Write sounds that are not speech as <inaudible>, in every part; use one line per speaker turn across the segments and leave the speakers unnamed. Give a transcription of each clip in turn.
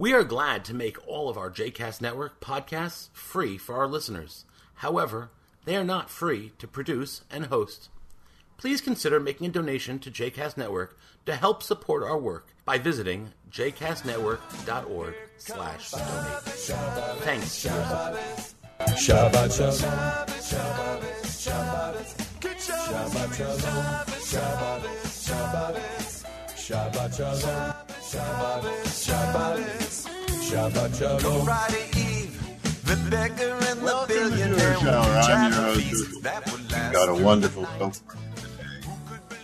We are glad to make all of our JCast Network podcasts free for our listeners. However, they are not free to produce and host. Please consider making a donation to JCast Network to help support our work by visiting jcastnetwork.org slash donate. Thanks.
Shabbat. Shabbat. Shabbat. Shabbat shalom. Shabbat Shabbat Shabbat Shalom.
Friday Eve, the beggar and the
Welcome to
billionaire
Jewish Hour. I'm your host,
that would last
got a wonderful show today.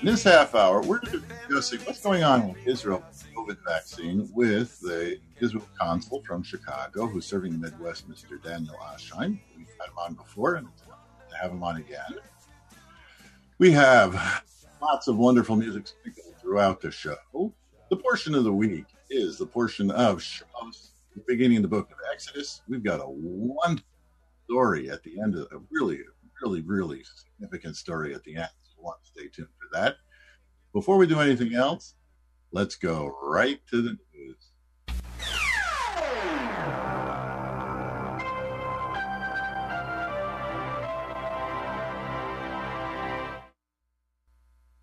In this half hour, we're going to be discussing what's going on with Israel COVID vaccine with the Israel consul from Chicago who's serving the Midwest, Mr. Daniel Anscheim. We've had him on before and to have him on again. We have lots of wonderful music sprinkled throughout the show. The portion of the week is the portion of shows beginning of the book of Exodus. We've got a one story at the end of a really, really, really significant story at the end. So want to stay tuned for that. Before we do anything else, let's go right to the news.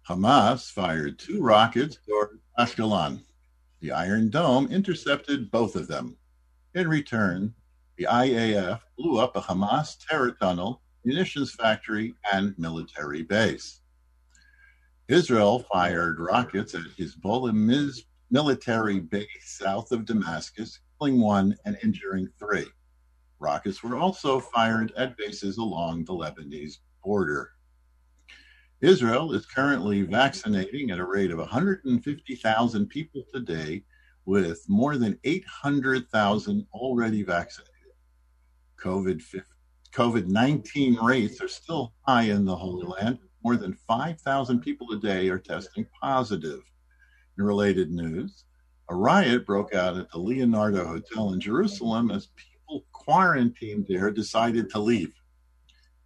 Hamas fired two rockets toward Ashkelon. The Iron Dome intercepted both of them. In return, the IAF blew up a Hamas terror tunnel, munitions factory, and military base. Israel fired rockets at Hezbollah military base south of Damascus, killing one and injuring three. Rockets were also fired at bases along the Lebanese border. Israel is currently mm-hmm. vaccinating at a rate of 150,000 people today, with more than 800,000 already vaccinated. COVID 19 rates are still high in the Holy mm-hmm. Land. More than 5,000 people a day are testing positive. In related news, a riot broke out at the Leonardo Hotel in Jerusalem as people quarantined there decided to leave.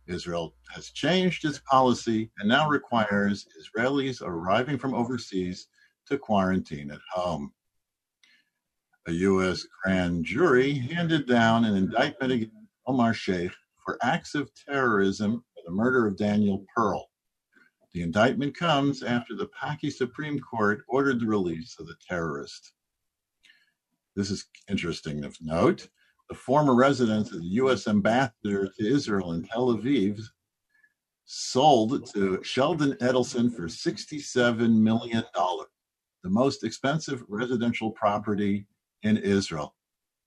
Israel has changed its policy and now requires Israelis arriving from overseas to quarantine at home. A U.S. grand jury handed down an indictment against Omar Sheikh for acts of terrorism for the murder of Daniel Pearl. The indictment comes after the Paki Supreme Court ordered the release of the terrorist. This is interesting of note. The former residence of the U.S. ambassador to Israel in Tel Aviv sold to Sheldon Adelson for $67 million, the most expensive residential property in Israel.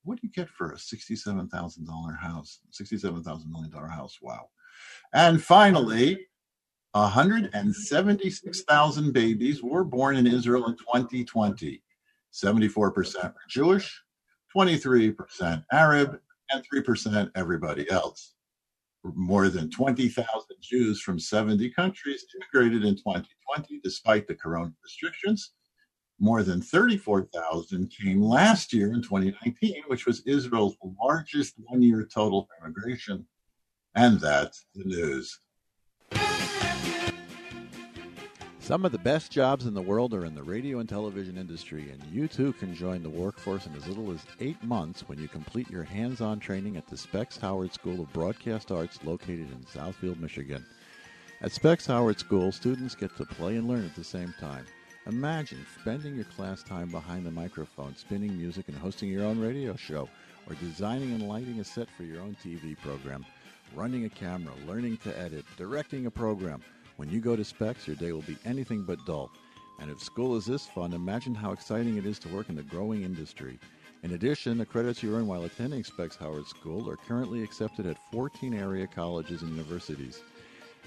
What do you get for a $67,000 house? $67,000 million house. Wow. And finally, 176,000 babies were born in Israel in 2020. 74% were Jewish, 23% Arab, and 3% everybody else. More than 20,000 Jews from 70 countries immigrated in 2020 despite the corona restrictions. More than 34,000 came last year in 2019, which was Israel's largest one year total immigration. And that's the news.
Some of the best jobs in the world are in the radio and television industry, and you too can join the workforce in as little as eight months when you complete your hands on training at the Specs Howard School of Broadcast Arts located in Southfield, Michigan. At Specs Howard School, students get to play and learn at the same time. Imagine spending your class time behind the microphone, spinning music and hosting your own radio show, or designing and lighting a set for your own TV program, running a camera, learning to edit, directing a program. When you go to Specs, your day will be anything but dull. And if school is this fun, imagine how exciting it is to work in the growing industry. In addition, the credits you earn while attending Specs Howard School are currently accepted at 14 area colleges and universities.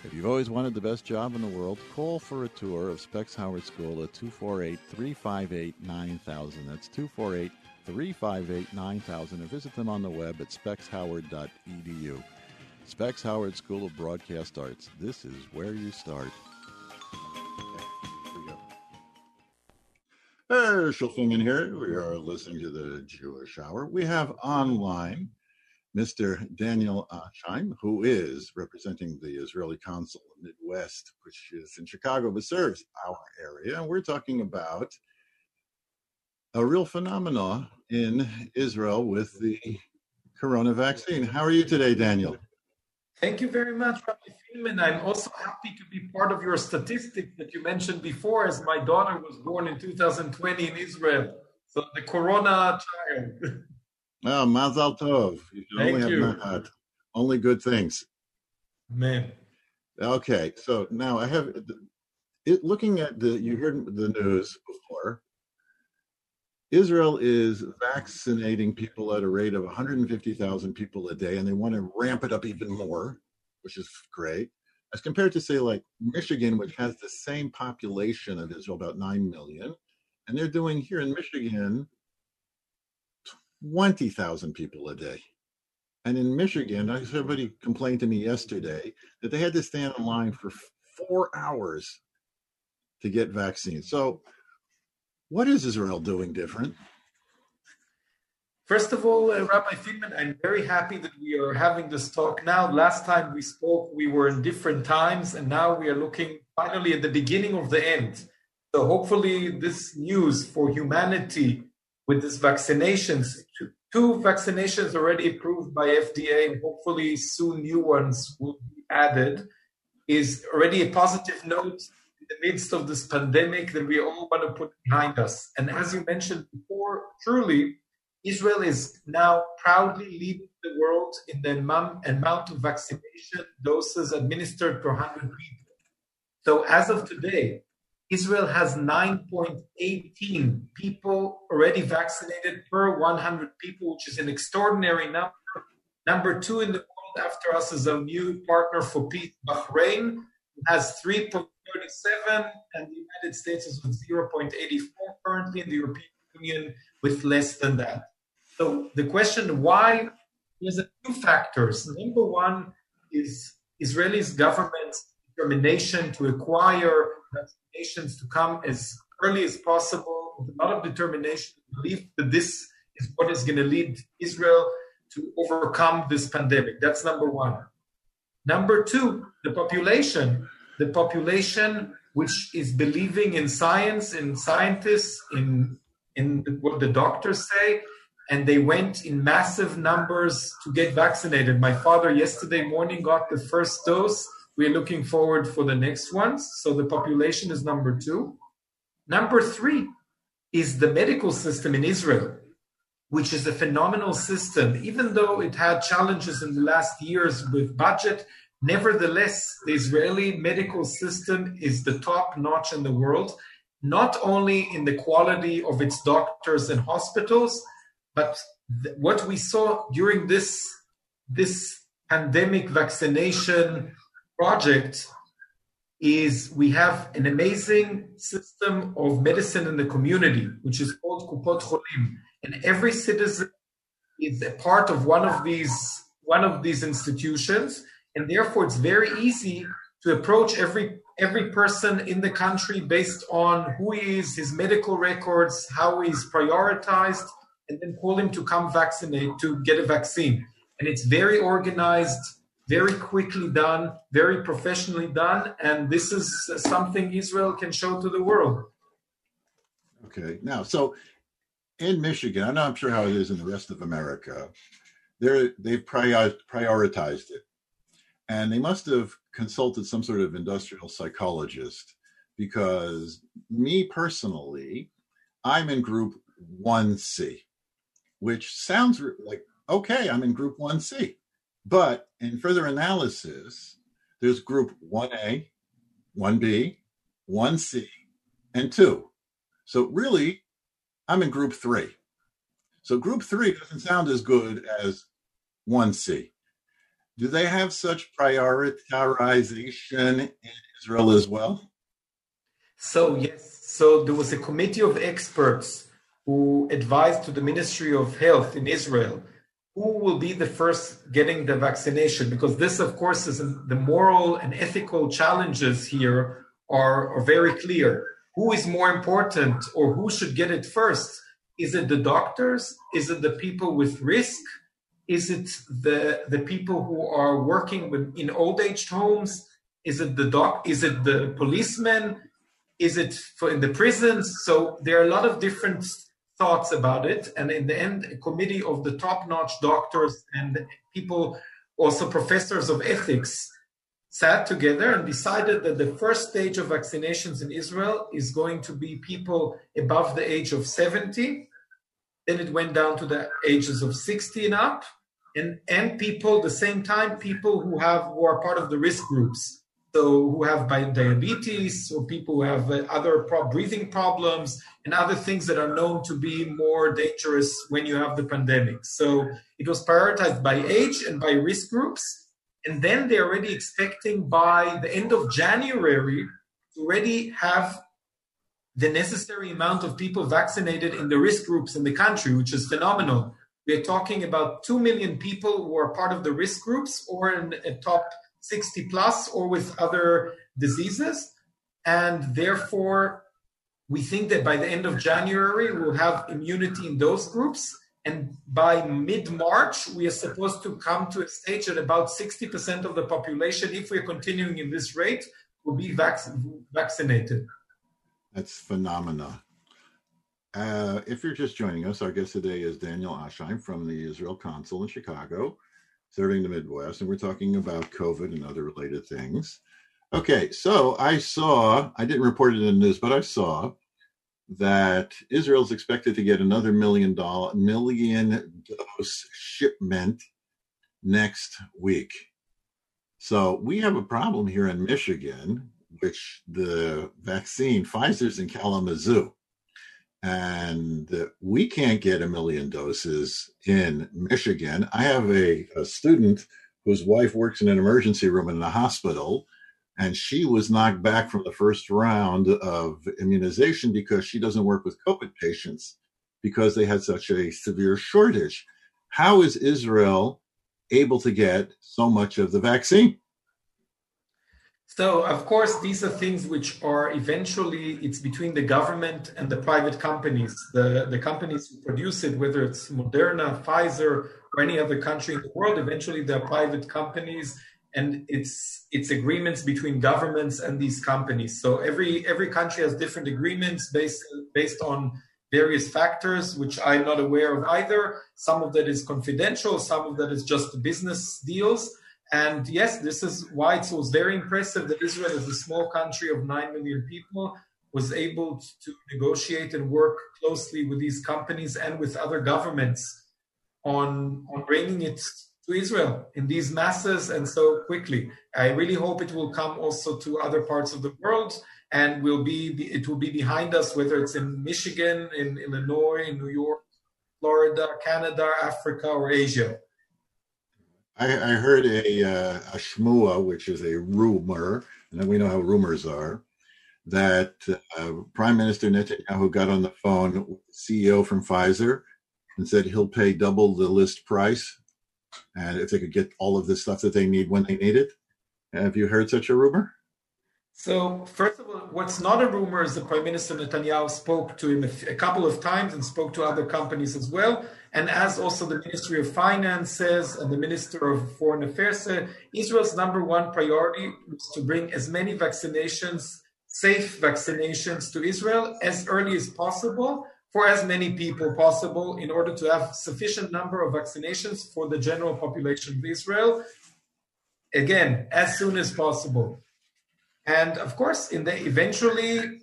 If you've always wanted the best job in the world, call for a tour of Specs Howard School at 248 358 9000. That's 248 358 9000 or visit them on the web at specshoward.edu. Specs Howard School of Broadcast Arts. This is where you start.
Herschel Finman here. We are listening to the Jewish Hour. We have online Mr. Daniel uh, Achim, who is representing the Israeli Consul in Midwest, which is in Chicago, but serves our area. And we're talking about a real phenomena in Israel with the corona vaccine. How are you today, Daniel?
Thank you very much, Rabbi Finman. I'm also happy to be part of your statistics that you mentioned before, as my daughter was born in 2020 in Israel. So the corona child. <laughs>
Oh, Mazal Tov. You should
Thank
only
you.
have Nahat. Only good things.
Man.
Okay, so now I have it, looking at the you heard the news before. Israel is mm-hmm. vaccinating people at a rate of 150,000 people a day, and they want to ramp it up even more, which is great. As compared to, say, like Michigan, which has the same population of Israel, about 9 million, and they're doing here in Michigan 20,000 people a day. And in Michigan, I- somebody complained to me yesterday that they had to stand in line for four hours to get vaccines. So, what is Israel doing different?
First of all, uh, Rabbi Finman, I'm very happy that we are having this talk now. Last time we spoke, we were in different times, and now we are looking finally at the beginning of the end. So hopefully, this news for humanity with these vaccinations, two- two vaccinations already approved by FDA, and hopefully soon new ones will be added, is already a positive note the midst of this pandemic that we all want to put behind us. And as you mentioned before, truly, Israel is now proudly leading the world in the amount of vaccination doses administered per 100 people. So as of today, Israel has 9.18 people already vaccinated per 100 people, which is an extraordinary number. Number two in the world after us is a new partner for peace, Bahrain, has three. 37, and the United States is with 0.84 currently, and the European Union with less than that. So the question why is few factors. Number one is Israelis government's determination to acquire vaccinations to come as early as possible, with a lot of determination, belief that this is what is going to lead Israel to overcome this pandemic. That's number one. Number two, the population the population which is believing in science, in scientists, in in what the doctors say, and they went in massive numbers to get vaccinated. My father yesterday morning got the first dose. We're looking forward for the next ones. So the population is number two. Number three is the medical system in Israel, which is a phenomenal system. Even though it had challenges in the last years with budget, nevertheless, the Israeli medical system is the top notch in the world, not only in the quality of its doctors and hospitals, but th- what we saw during this this pandemic vaccination project is we have an amazing system of medicine in the community, which is called Kupot Cholim, and every citizen is a part of one of these one of these institutions, and therefore it's very easy to approach every every person in the country based on who he is, his medical records, how he's prioritized, and then call him to come vaccinate to get a vaccine. And it's very organized, very quickly done, very professionally done, and this is something Israel can show to the world.
Okay, now so in Michigan, I'm not sure how it is in the rest of America. They're they've prioritized it, and they must have consulted some sort of industrial psychologist because me personally, I'm in group 1C, which sounds like okay, I'm in group 1C. But in further analysis, there's group 1A, 1B, 1C, and 2. So really, I'm in group 3. So group 3 doesn't sound as good as 1C. Do they have such prioritization in Israel as well?
So, yes. So, there was a committee of experts who advised to the Ministry of Health in Israel who will be the first getting the vaccination because this of course is the moral and ethical challenges here are, are very clear who is more important or who should get it first is it the doctors is it the people with risk is it the the people who are working with in old age homes? Is it the doc? Is it the policemen? Is it for in the prisons? So there are a lot of different thoughts about it, and in the end, a committee of the top-notch doctors and people, also professors of ethics, sat together and decided that the first stage of vaccinations in Israel is going to be people above the age of 70 then it went down to the ages of 60 and up. And, and people, the same time, people who have who are part of the risk groups. So who have diabetes or people who have uh, other pro- breathing problems and other things that are known to be more dangerous when you have the pandemic. So it was prioritized by age and by risk groups. And then they're already expecting by the end of January to already have the necessary amount of people vaccinated in the risk groups in the country, which is phenomenal. We're talking about 2 million people who are part of the risk groups or in a top 60 plus or with other diseases. And therefore, we think that by the end of January, we'll have immunity in those groups. And by mid March, we are supposed to come to a stage that about 60% of the population, if we're continuing in this rate, will be vac- vaccinated.
That's phenomena. Uh, if you're just joining us, our guest today is Daniel Anscheim from the Israel Consul in Chicago, serving the Midwest, and we're talking about COVID and other related things. Okay, so I saw, I didn't report it in the news, but I saw that Israel's expected to get another million dollar million dose shipment next week. So we have a problem here in Michigan which the vaccine, Pfizer's in Kalamazoo. And we can't get a million doses in Michigan. I have a, a student whose wife works in an emergency room in the hospital, and she was knocked back from the first round of immunization because she doesn't work with COVID patients because they had such a severe shortage. How is Israel able to get so much of the vaccine?
So, of course, these are things which are eventually it's between the government and the private companies. The, the companies who produce it, whether it's Moderna, Pfizer, or any other country in the world, eventually they're private companies, and it's it's agreements between governments and these companies. So every every country has different agreements based based on various factors, which I'm not aware of either. Some of that is confidential, some of that is just business deals and yes, this is why it was very impressive that Israel, as a small country of 9 million people, was able to negotiate and work closely with these companies and with other governments on, on bringing it to Israel in these masses and so quickly. I really hope it will come also to other parts of the world and will be it will be behind us, whether it's in Michigan, in Illinois, in New York, Florida, Canada, Africa, or Asia.
I, I heard a, uh, a shmua, which is a rumor, and we know how rumors are, that uh, Prime Minister Netanyahu got on the phone with the CEO from Pfizer and said he'll pay double the list price, and if they could get all of the stuff that they need when they need it. Have you heard such a rumor?
So, first of all, what's not a rumor is that Prime Minister Netanyahu spoke to him a, couple of times and spoke to other companies as well. And as also the Ministry of Finance says and the Minister of Foreign Affairs said, Israel's number one priority was to bring as many vaccinations, safe vaccinations to Israel as early as possible for as many people possible in order to have sufficient number of vaccinations for the general population of Israel. Again, as soon as possible. And of course, in the eventually,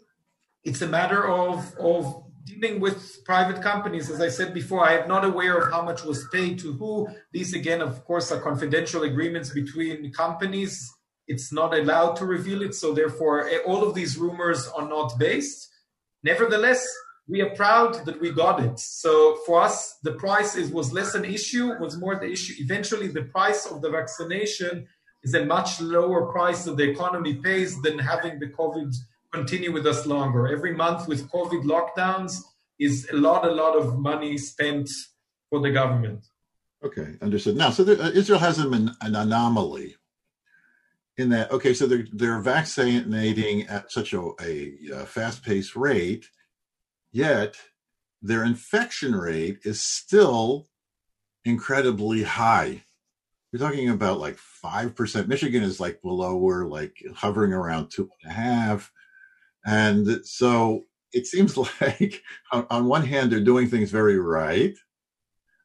it's a matter of of dealing with private companies. As I said before, I am not aware of how much was paid to who. These again, of course, are confidential agreements between companies. It's not allowed to reveal it, so therefore, eh, all of these rumors are not based. Nevertheless, we are proud that we got it. So for us, the price is was less an issue, was more the issue. Eventually, the price of the vaccination is a much lower price that the economy pays than having the COVID continue with us longer. Every month with COVID lockdowns is a lot, a lot of money spent for the government.
Okay, understood. Now, so there, uh, Israel has an, an anomaly in that. Okay, so they're they're vaccinating at such a, a, a fast paced rate, yet their infection rate is still incredibly high. We're talking about like five percent. Michigan is like below. We're like hovering around two and a half, and so it seems <laughs> like on, on one hand they're doing things very right.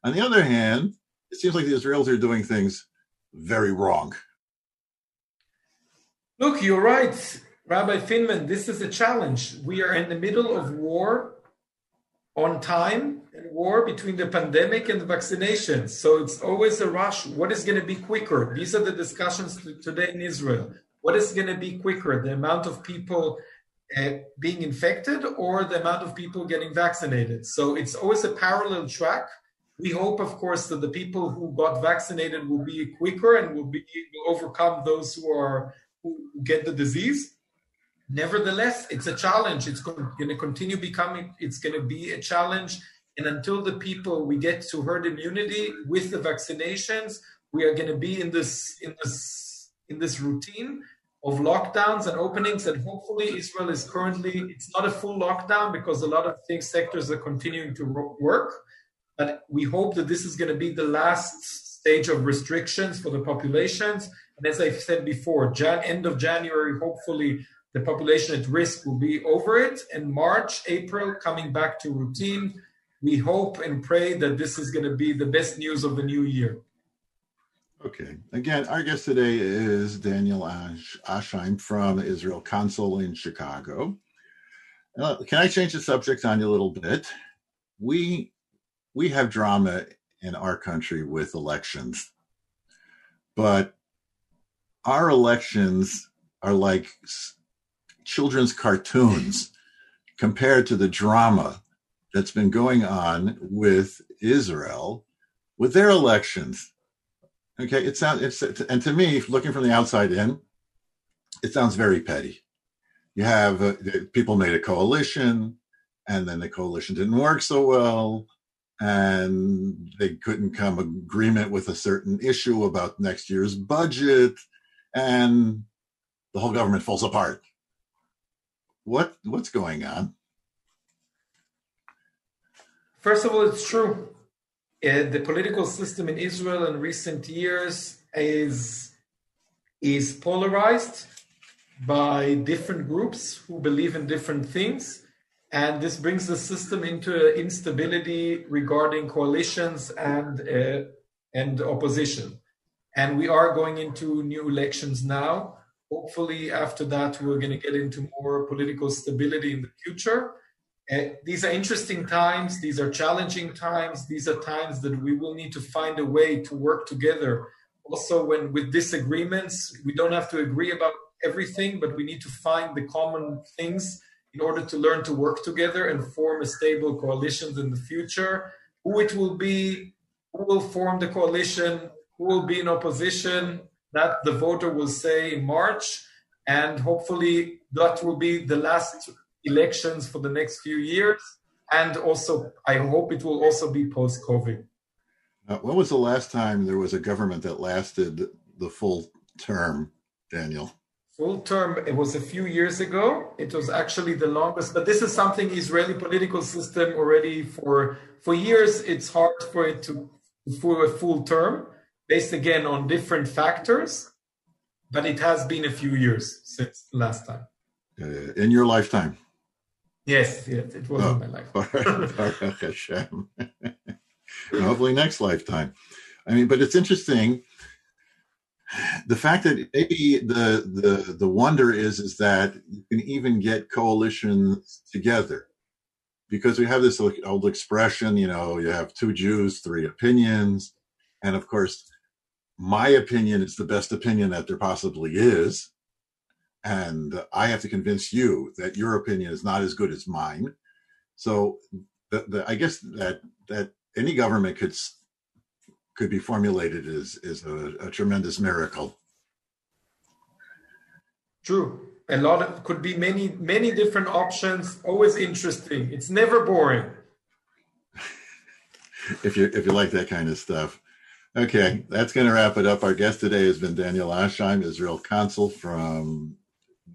On the other hand, it seems like the Israelis are doing things very wrong.
Look, you're right, Rabbi Finman. This is a challenge. We are in the middle of war on time and war between the pandemic and the vaccinations. So it's always a rush. What is going to be quicker? These are the discussions today in Israel. What is going to be quicker? The amount of people uh, being infected or the amount of people getting vaccinated? So it's always a parallel track. We hope, of course, that the people who got vaccinated will be quicker and will be will overcome those who are who get the disease. Nevertheless, it's a challenge. It's going to continue becoming, it's going to be a challenge. And until the people, we get to herd immunity with the vaccinations, we are going to be in this, in this, in this routine of lockdowns and openings. And hopefully Israel is currently, it's not a full lockdown because a lot of things, sectors are continuing to work. But we hope that this is going to be the last stage of restrictions for the populations. And as I've said before, Jan- end of January, hopefully the population at risk will be over it. And March, April, coming back to routine. We hope and pray that this is going to be the best news of the new year.
Okay. Again, our guest today is Daniel Ash- Anscheim from Israel Consul in Chicago. Uh, can I change the subject on you a little bit? We we have drama in our country with elections, but our elections are like children's cartoons compared to the drama that's been going on with Israel with their elections. Okay, it sounds it's and to me, looking from the outside in, it sounds very petty. You have uh, people made a coalition, and then the coalition didn't work so well, and they couldn't come agreement with a certain issue about next year's budget, and the whole government falls apart what what's going on?
First of all, it's true. Uh, the political system in Israel in recent years is is polarized by different groups who believe in different things, and this brings the system into instability regarding coalitions and uh, and opposition. And we are going into new elections now. Hopefully after that we're going to get into more political stability in the future uh, these are interesting times these are challenging times these are times that we will need to find a way to work together. Also when with disagreements we don't have to agree about everything but we need to find the common things in order to learn to work together and form a stable coalition in the future. Who it will be who will form the coalition who will be in opposition that the voter will say in March, and hopefully that will be the last elections for the next few years. And also, I hope it will also be post COVID.
Uh, when was the last time there was a government that lasted the full term, Daniel?
full term it was a few years ago it was actually the longest but this is something israeli political system already for for years it's hard for it to for a full term based again on different factors but it has been a few years since last time
uh, in your lifetime
yes it was oh, in my
lifetime <laughs> <laughs> hopefully next lifetime. I mean but it's interesting. The fact that maybe the the the wonder is is that you can even get coalitions together. Because we have this old expression you know you have two jews three opinions. And of course my opinion is the best opinion that there possibly is and i have to convince you that your opinion is not as good as mine so the, the, i guess that that any government could could be formulated is is a, a tremendous miracle.
True. A lot of could be many many different options. Always interesting. It's never boring. <laughs>
if you if you like that kind of stuff. Okay, that's going to wrap it up. Our guest today has been Daniel Anscheim, Israel consul from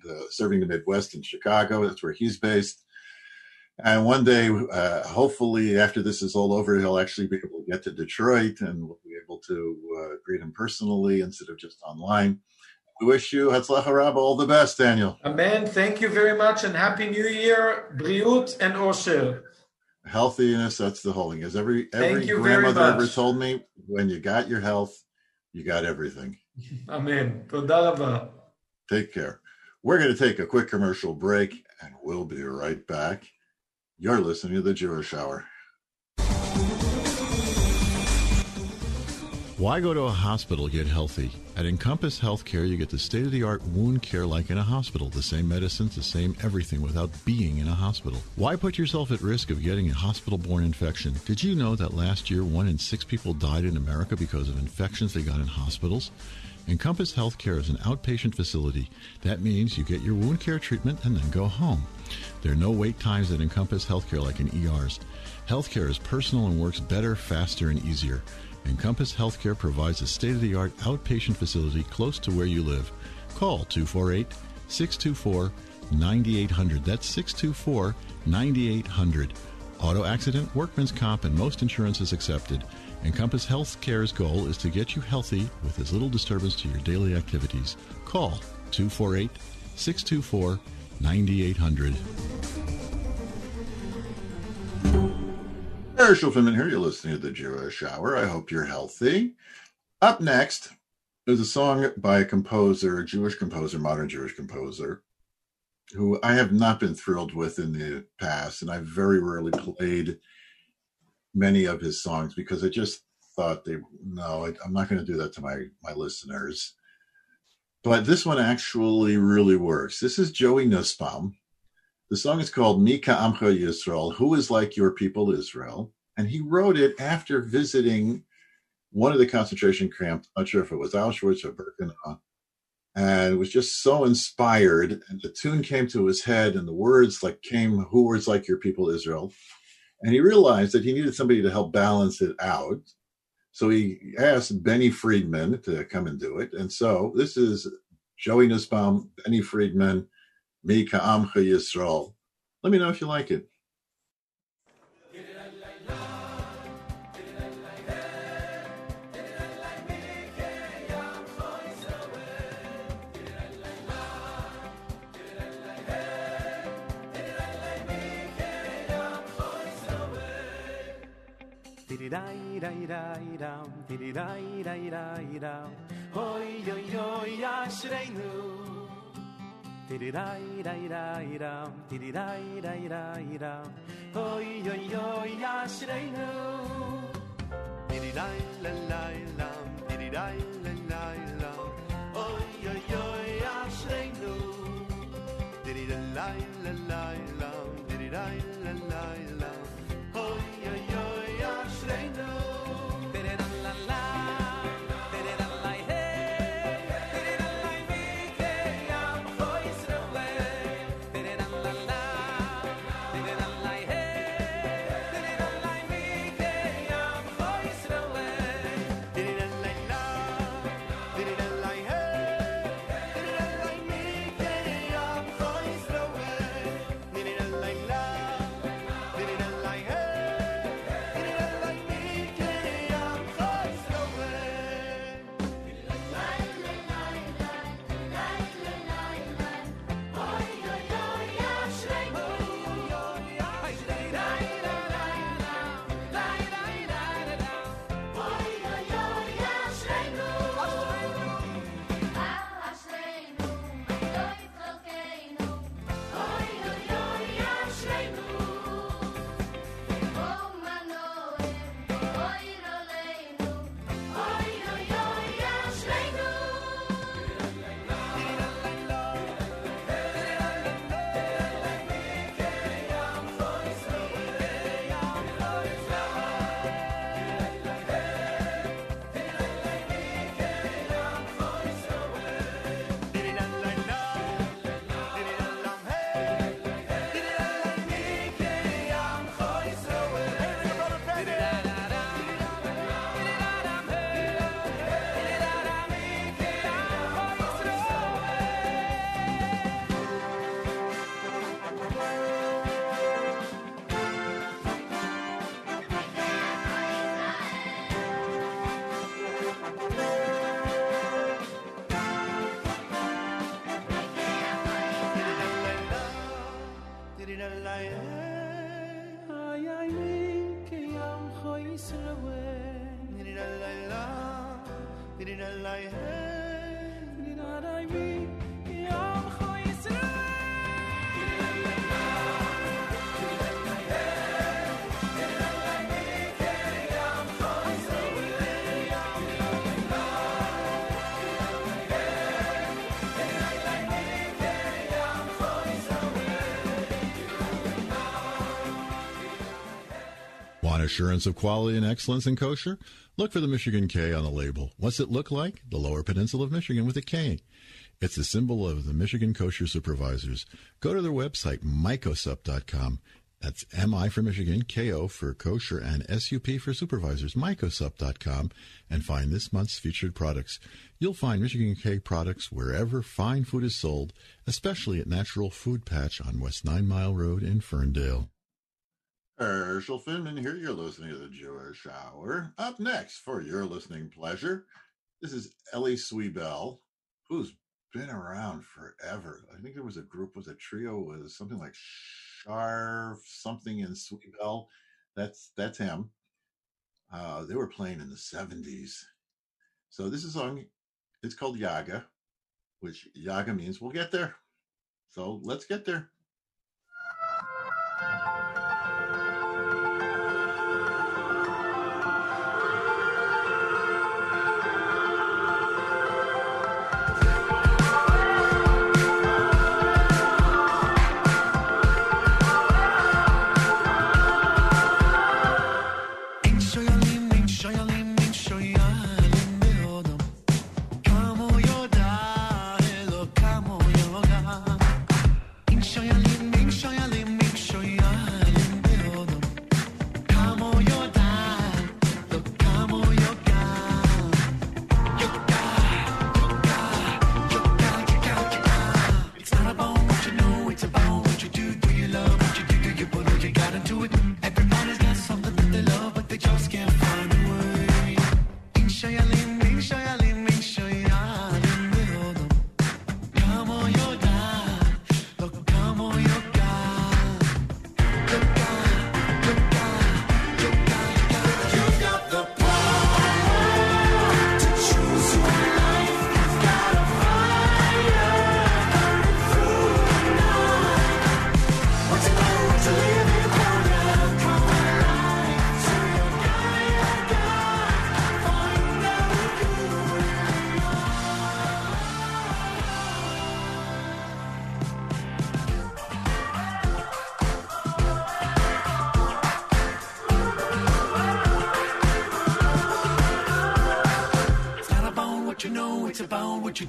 the, serving the Midwest in Chicago. That's where he's based. And one day, uh, hopefully, after this is all over, he'll actually be able to get to Detroit and we'll be able to uh, greet him personally instead of just online. We wish you Hatzlacha Rabba all the best, Daniel.
Amen. Thank you very much and Happy New Year, Briut and Osher.
Healthiness, that's the whole thing. As every every grandmother ever told me, when you got your health, you got everything.
Amen. Toda
Take care. We're going to take a quick commercial break and we'll be right back. You're listening to the Jewish Hour. Why go to a hospital to get healthy? At Encompass Healthcare, you get the state of the art wound care like in a hospital. The same medicines, the same everything without being in a hospital. Why put yourself at risk of getting a hospital borne infection? Did you know that last year one in six people died in America because of infections they got in hospitals? Encompass Healthcare is an outpatient facility. That means you get your wound care treatment and then go home. There are no wait times at Encompass Healthcare like in ERs. Healthcare is personal and works better, faster, and easier. Encompass Healthcare provides a state of the art outpatient facility close to where you live. Call 248 624 9800. That's 624 9800. Auto accident, workman's comp, and most insurance is accepted. Encompass Healthcare's goal is to get you healthy with as little disturbance to your daily activities. Call 248 624 9800. Herschel Finman here. You're listening to the Jewish Hour. I hope you're healthy. Up next is a song by a composer, a Jewish composer, modern Jewish composer, who I have not been thrilled with in the past, and I've very rarely played many of his songs because I just thought they no, I, am not going to do that to my my listeners. But this one actually really works. This is Joey Nussbaum. The song is called Mi Ka'amcha Yisrael, Who is Like Your People Israel? And he wrote it after visiting one of the concentration camps, not sure if it was Auschwitz or Birkenau, and was just so inspired. And the tune came to his head, and the words like came, Who like your people Israel? And he realized that he needed somebody to help balance it out. So he asked Benny Friedman to come and do it. And so this is Joey Nussbaum, Benny Friedman, Mi Ka'amcha Yisrael. Let me know if you like it. dai dai dai da di dai dai dai da hoy yo yo ya shreinu di dai dai dai da di dai dai dai da hoy yo yo ya shreinu di dai la la la di dai la la la hoy yo yo ya shreinu di dai la la la di dai la la assurance of quality and excellence in kosher? Look for the Michigan K on the label. What's it look like? The Lower Peninsula of Michigan with a K. It's the symbol of the Michigan Kosher Supervisors. Go to their website, mikosup.com. That's MI for Michigan, KO for kosher, and SUP for supervisors, mikosup.com, and find this month's featured products. You'll find Michigan K products wherever fine food is sold, especially at Natural Food Patch on West Nine Mile Road in Ferndale.
Herschel Finman here. You're listening to the Jewish Hour. Up next, for your listening pleasure, this is Ellie Sweebell, who's been around forever. I think there was a group, was a trio, was something like Sharf something in Sweebell. That's that's him. Uh, they were playing in the '70s. So this is song. It's called Yaga, which Yaga means we'll get there. So let's get there.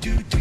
Do. Do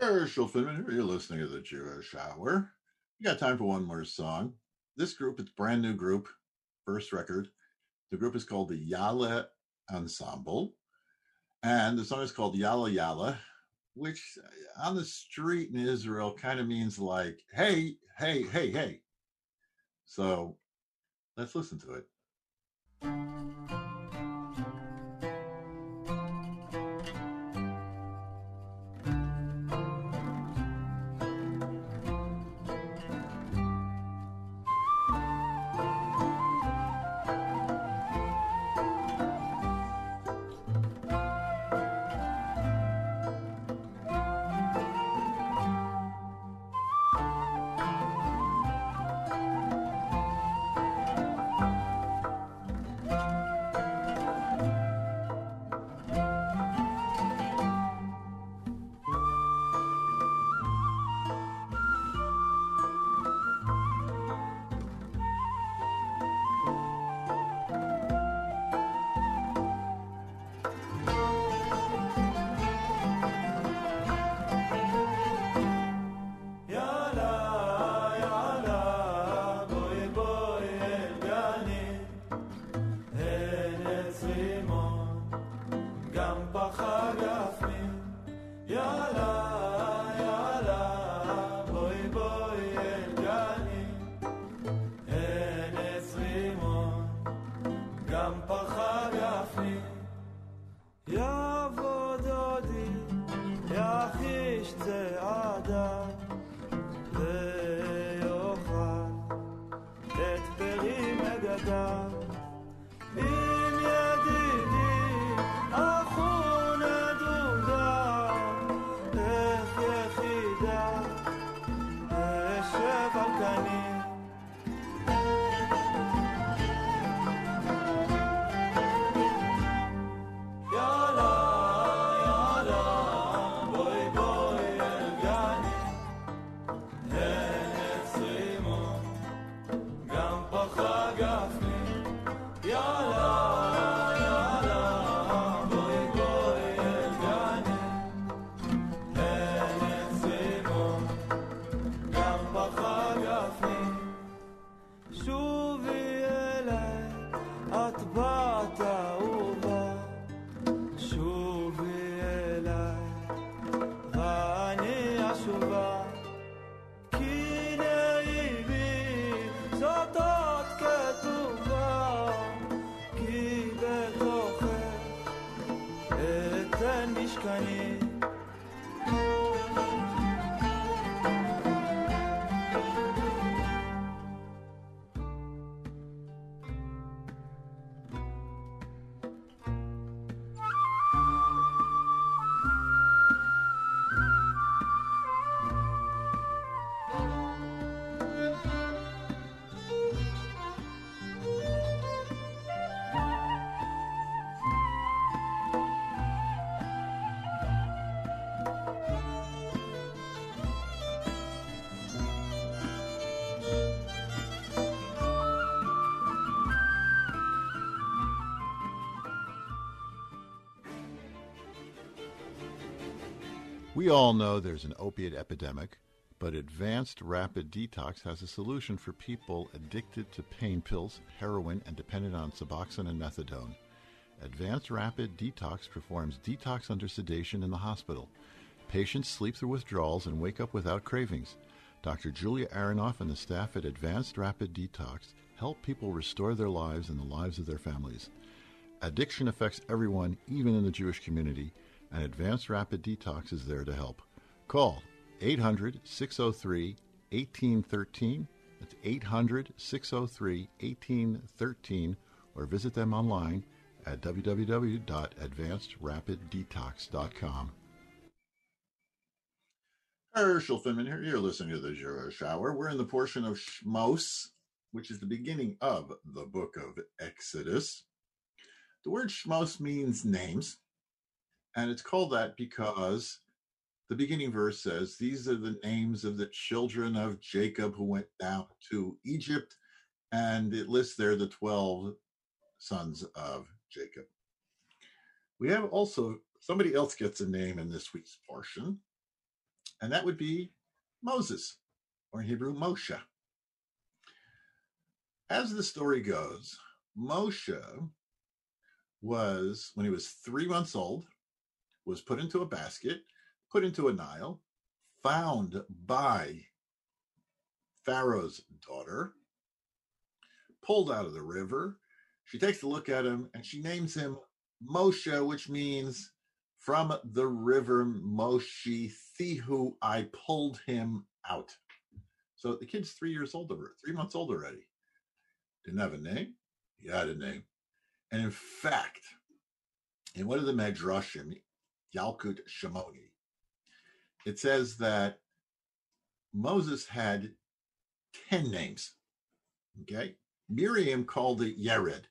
Herschel Finman. You're listening to the Jewish Hour. We got time for one more song. This group, it's a brand new group, first record. The group is called the Yalla Ensemble. And the song is called Yalla Yalla, which uh, on the street in Israel kind of means like, hey, hey, hey, hey. So let's listen to it. We all know there's an opiate epidemic, but Advanced Rapid Detox has a solution for people addicted to pain pills, heroin, and dependent on Suboxone and Methadone. Advanced Rapid Detox performs detox under sedation in the hospital. Patients sleep through withdrawals and wake up without cravings. Dr. Julia Aronoff and the staff at Advanced Rapid Detox help people restore their lives and the lives of their families. Addiction affects everyone, even in the Jewish community, and Advanced Rapid Detox is there to help. Call 800 603 1813. That's 800 603 1813 or visit them online at www.advancedrapiddetox.com.
Herschel Finman here. You're listening to the Jewish Hour. We're in the portion of Shmos, which is the beginning of the book of Exodus. The word Shmos means names, and it's called that because the beginning verse says, These are the names of the children of Jacob who went down to Egypt, and it lists there the 12 sons of Jacob. We have also somebody else gets a name in this week's portion, and that would be Moses, or in Hebrew, Moshe. As the story goes, Moshe was, when he was three months old, was put into a basket, put into a Nile, found by Pharaoh's daughter, pulled out of the river. She takes a look at him and she names him Moshe, which means from the river Moshe who I pulled him out. So the kid's three years old, over three months old already. Didn't have a name. He had a name. And in fact, in one of the Medrashim, Yalkut Shimoni, it says that Moses had 10 names. Okay. Miriam called it Yered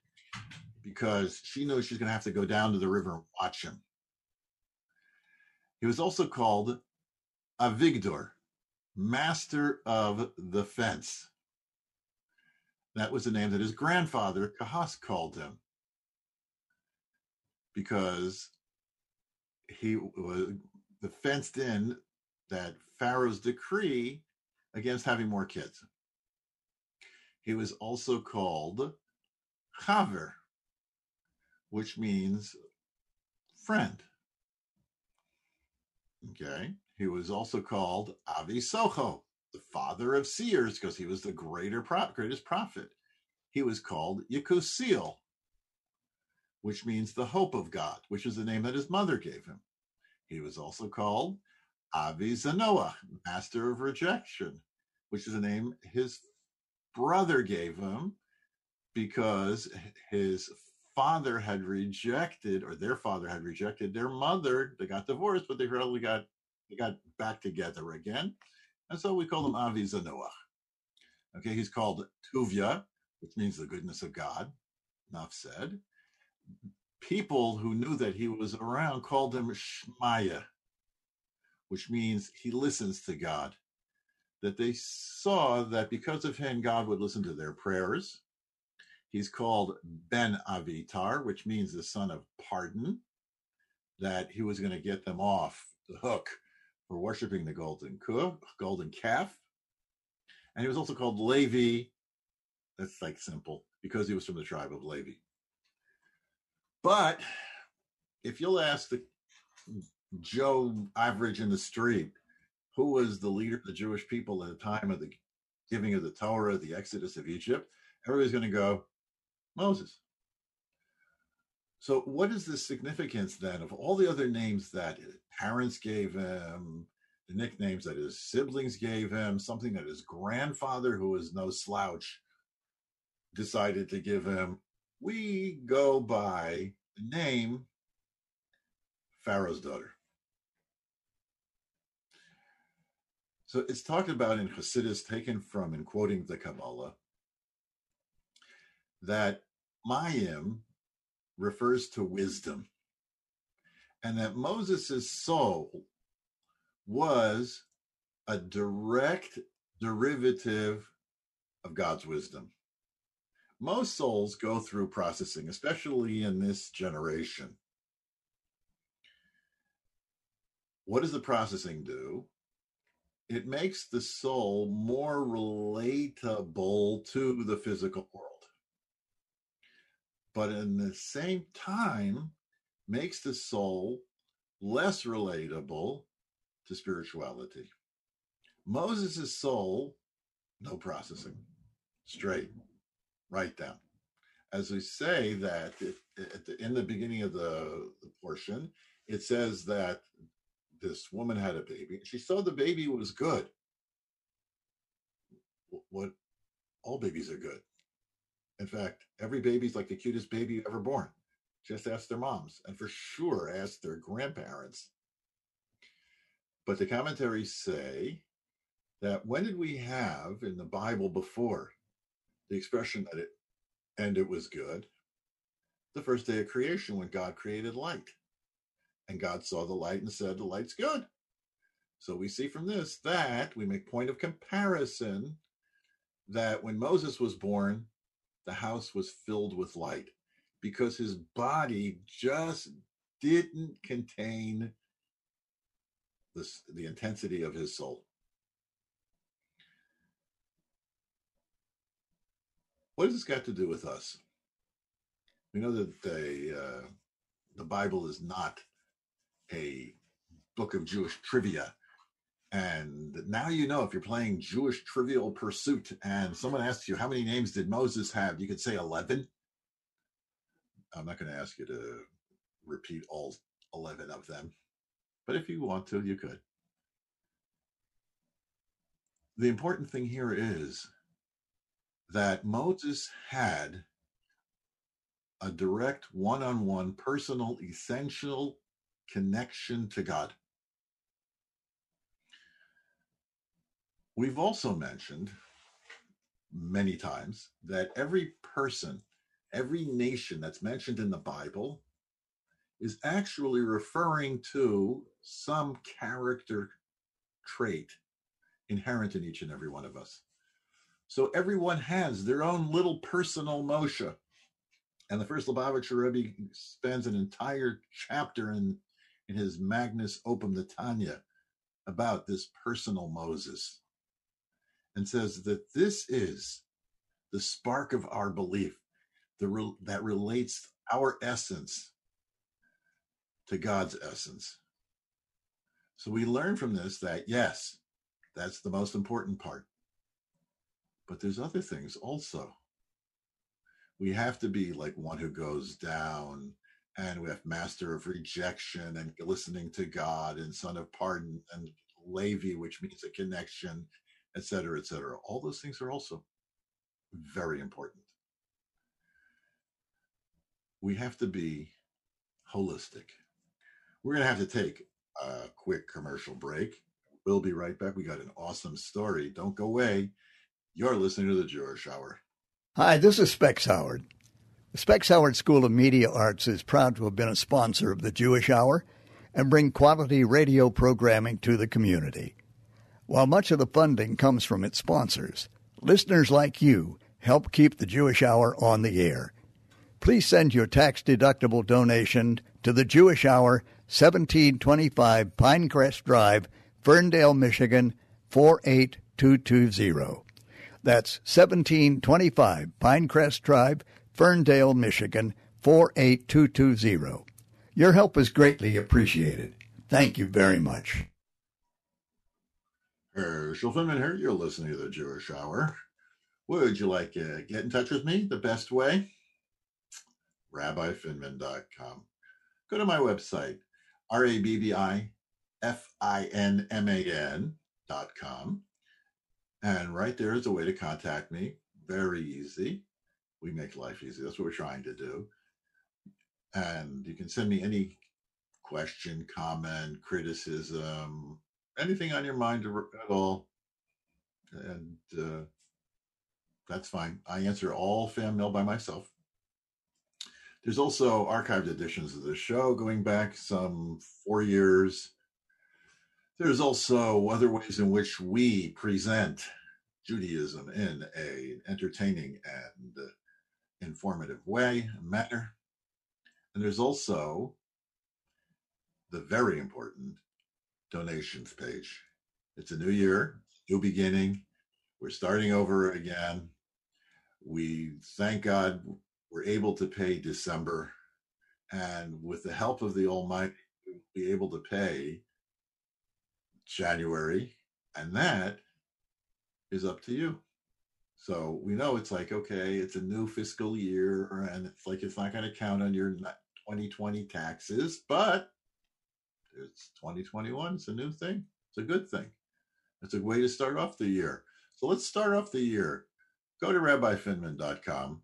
because she knows she's going to have to go down to the river and watch him. He was also called Avigdor, master of the fence. That was the name that his grandfather, Kahas, called him because he was the fenced in that Pharaoh's decree against having more kids. He was also called Chaver, which means friend. Okay. He was also called Avi Socho, the father of seers, because he was the greater pro- greatest prophet. He was called Yekusiel, which means the hope of God, which is the name that his mother gave him. He was also called Avi Zanoah, master of rejection, which is a name his brother gave him because his father had rejected, or their father had rejected their mother. They got divorced, but they really got they got back together again, and so we call him Avi Zanoah. Okay, he's called Tuvia, which means the goodness of God. Enough said. People who knew that he was around called him Shmaya, which means he listens to God. That they saw that because of him, God would listen to their prayers. He's called Ben Avitar, which means the son of pardon, that he was going to get them off the hook for worshiping the golden, golden calf. And he was also called Levi. That's like simple because he was from the tribe of Levi. But if you'll ask the Joe average in the street, who was the leader of the Jewish people at the time of the giving of the Torah, the Exodus of Egypt, everybody's going to go, Moses. So, what is the significance then of all the other names that parents gave him, the nicknames that his siblings gave him, something that his grandfather, who was no slouch, decided to give him? We go by the name Pharaoh's daughter. So it's talked about in Hasidus, taken from and quoting the Kabbalah, that Mayim refers to wisdom, and that Moses' soul was a direct derivative of God's wisdom. Most souls go through processing, especially in this generation. What does the processing do? It makes the soul more relatable to the physical world. But in the same time, makes the soul less relatable to spirituality. Moses' soul, no processing, straight, right down. As we say that it, it, in the beginning of the, the portion, it says that this woman had a baby. She saw the baby was good. What all babies are good. In fact, every baby's like the cutest baby ever born. Just ask their moms, and for sure ask their grandparents. But the commentaries say that when did we have in the Bible before the expression that it and it was good? The first day of creation when God created light. And God saw the light and said, The light's good. So we see from this that we make point of comparison that when Moses was born, the house was filled with light because his body just didn't contain this, the intensity of his soul. What has this got to do with us? We know that the uh, the Bible is not a book of Jewish trivia. And now you know if you're playing Jewish Trivial Pursuit and someone asks you how many names did Moses have, you could say 11. I'm not going to ask you to repeat all 11 of them, but if you want to, you could. The important thing here is that Moses had a direct one on one personal, essential connection to God. We've also mentioned many times that every person, every nation that's mentioned in the Bible is actually referring to some character trait inherent in each and every one of us. So everyone has their own little personal Moshe. And the first Lubavitcher Rebbe spends an entire chapter in, in his Magnus Opum the Tanya about this personal Moses and says that this is the spark of our belief the, that relates our essence to God's essence. So we learn from this that yes, that's the most important part. But there's other things also. We have to be like one who goes down and we have master of rejection and listening to God and son of pardon and Levi, which means a connection, etc., etc. All those things are also very important. We have to be holistic. We're going to have to take a quick commercial break. We'll be right back. We got an awesome story. Don't go away. You're listening to the Jewish Hour.
Hi, this is Specs Howard. The Specs Howard School of Media Arts is proud to have been a sponsor of the Jewish Hour and bring quality radio programming to the community. While much of the funding comes from its sponsors, listeners like you help keep the Jewish Hour on the air. Please send your tax deductible donation to the Jewish Hour, 1725 Pinecrest Drive, Ferndale, Michigan 48220. That's 1725 Pinecrest Drive, Ferndale, Michigan 48220. Your help is greatly appreciated. Thank you very much.
Uh, Herschel Finman here. You're listening to the Jewish Hour. Would you like to get in touch with me? The best way? rabbifinman.com. Go to my website, R A B B I F I N M A N.com. And right there is a way to contact me. Very easy. We make life easy. That's what we're trying to do. And you can send me any question, comment, criticism, anything on your mind at all. And uh, that's fine. I answer all fan mail by myself. There's also archived editions of the show going back some four years. There's also other ways in which we present Judaism in a entertaining and informative way, manner. And there's also the very important donations page. It's a new year, new beginning. We're starting over again. We thank God we're able to pay December. And with the help of the Almighty, we'll be able to pay January. And that is up to you. So we know it's like, okay, it's a new fiscal year, and it's like it's not going to count on your 2020 taxes, but it's 2021. It's a new thing. It's a good thing. It's a way to start off the year. So let's start off the year. Go to rabbifinman.com,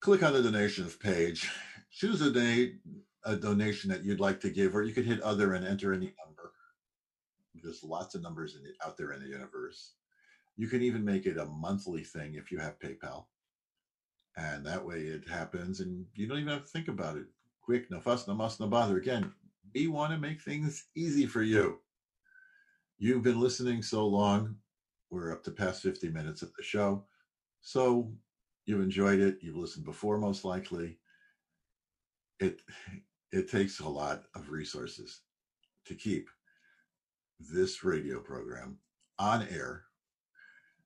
click on the donations page, choose a, donate, a donation that you'd like to give, or you could hit other and enter any number. There's lots of numbers out there in the universe. You can even make it a monthly thing if you have PayPal. And that way it happens and you don't even have to think about it. Quick, no fuss, no muss, no bother. Again, we want to make things easy for you. You've been listening so long. We're up to past 50 minutes of the show. So you've enjoyed it. You've listened before, most likely. It it takes a lot of resources to keep this radio program on air.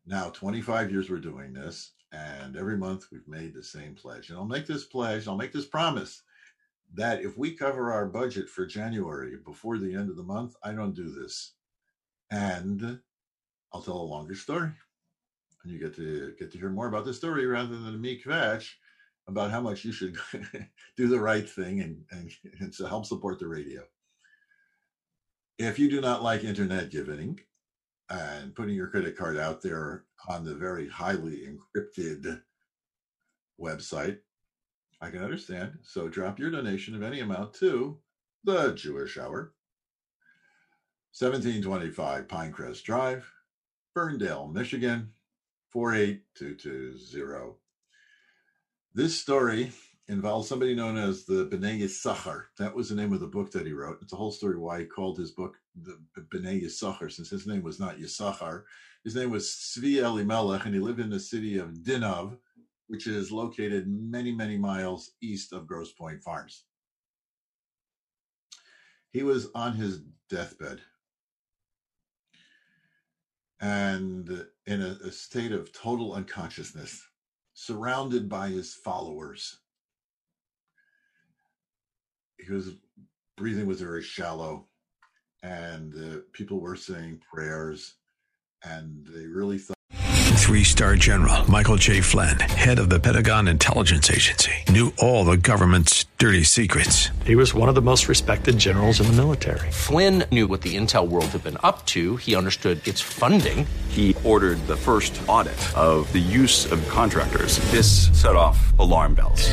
Now, 25 years we're doing this, and every month we've made the same pledge. And I'll make this pledge, I'll make this promise that if we cover our budget for January before the end of the month, I don't do this. And I'll tell a longer story. And you get to get to hear more about the story rather than me kvetch about how much you should <laughs> do the right thing and, and, and to help support the radio. If you do not like internet giving and putting your credit card out there on the very highly encrypted website, I can understand. So drop your donation of any amount to the Jewish Hour, 1725 Pinecrest Drive, Ferndale, Michigan, 48220. This story involves somebody known as the B'nai Yisachar. That was the name of the book that he wrote. It's a whole story why he called his book the B'nai Yisachar, since his name was not Yisachar. His name was Svi Elimelech, and he lived in the city of Dinov, which is located many, many miles east of Grosse Pointe Farms. He was on his deathbed and in a, a state of total unconsciousness, surrounded by his followers. He was breathing was very shallow, and uh, people were saying prayers, and they really thought.
Three star general Michael J. Flynn, head of the Pentagon Intelligence Agency, knew all the government's dirty secrets.
He was one of the most respected generals in the military.
Flynn knew what the intel world had been up to. He understood its funding.
He ordered the first audit of the use of contractors. This set off alarm bells.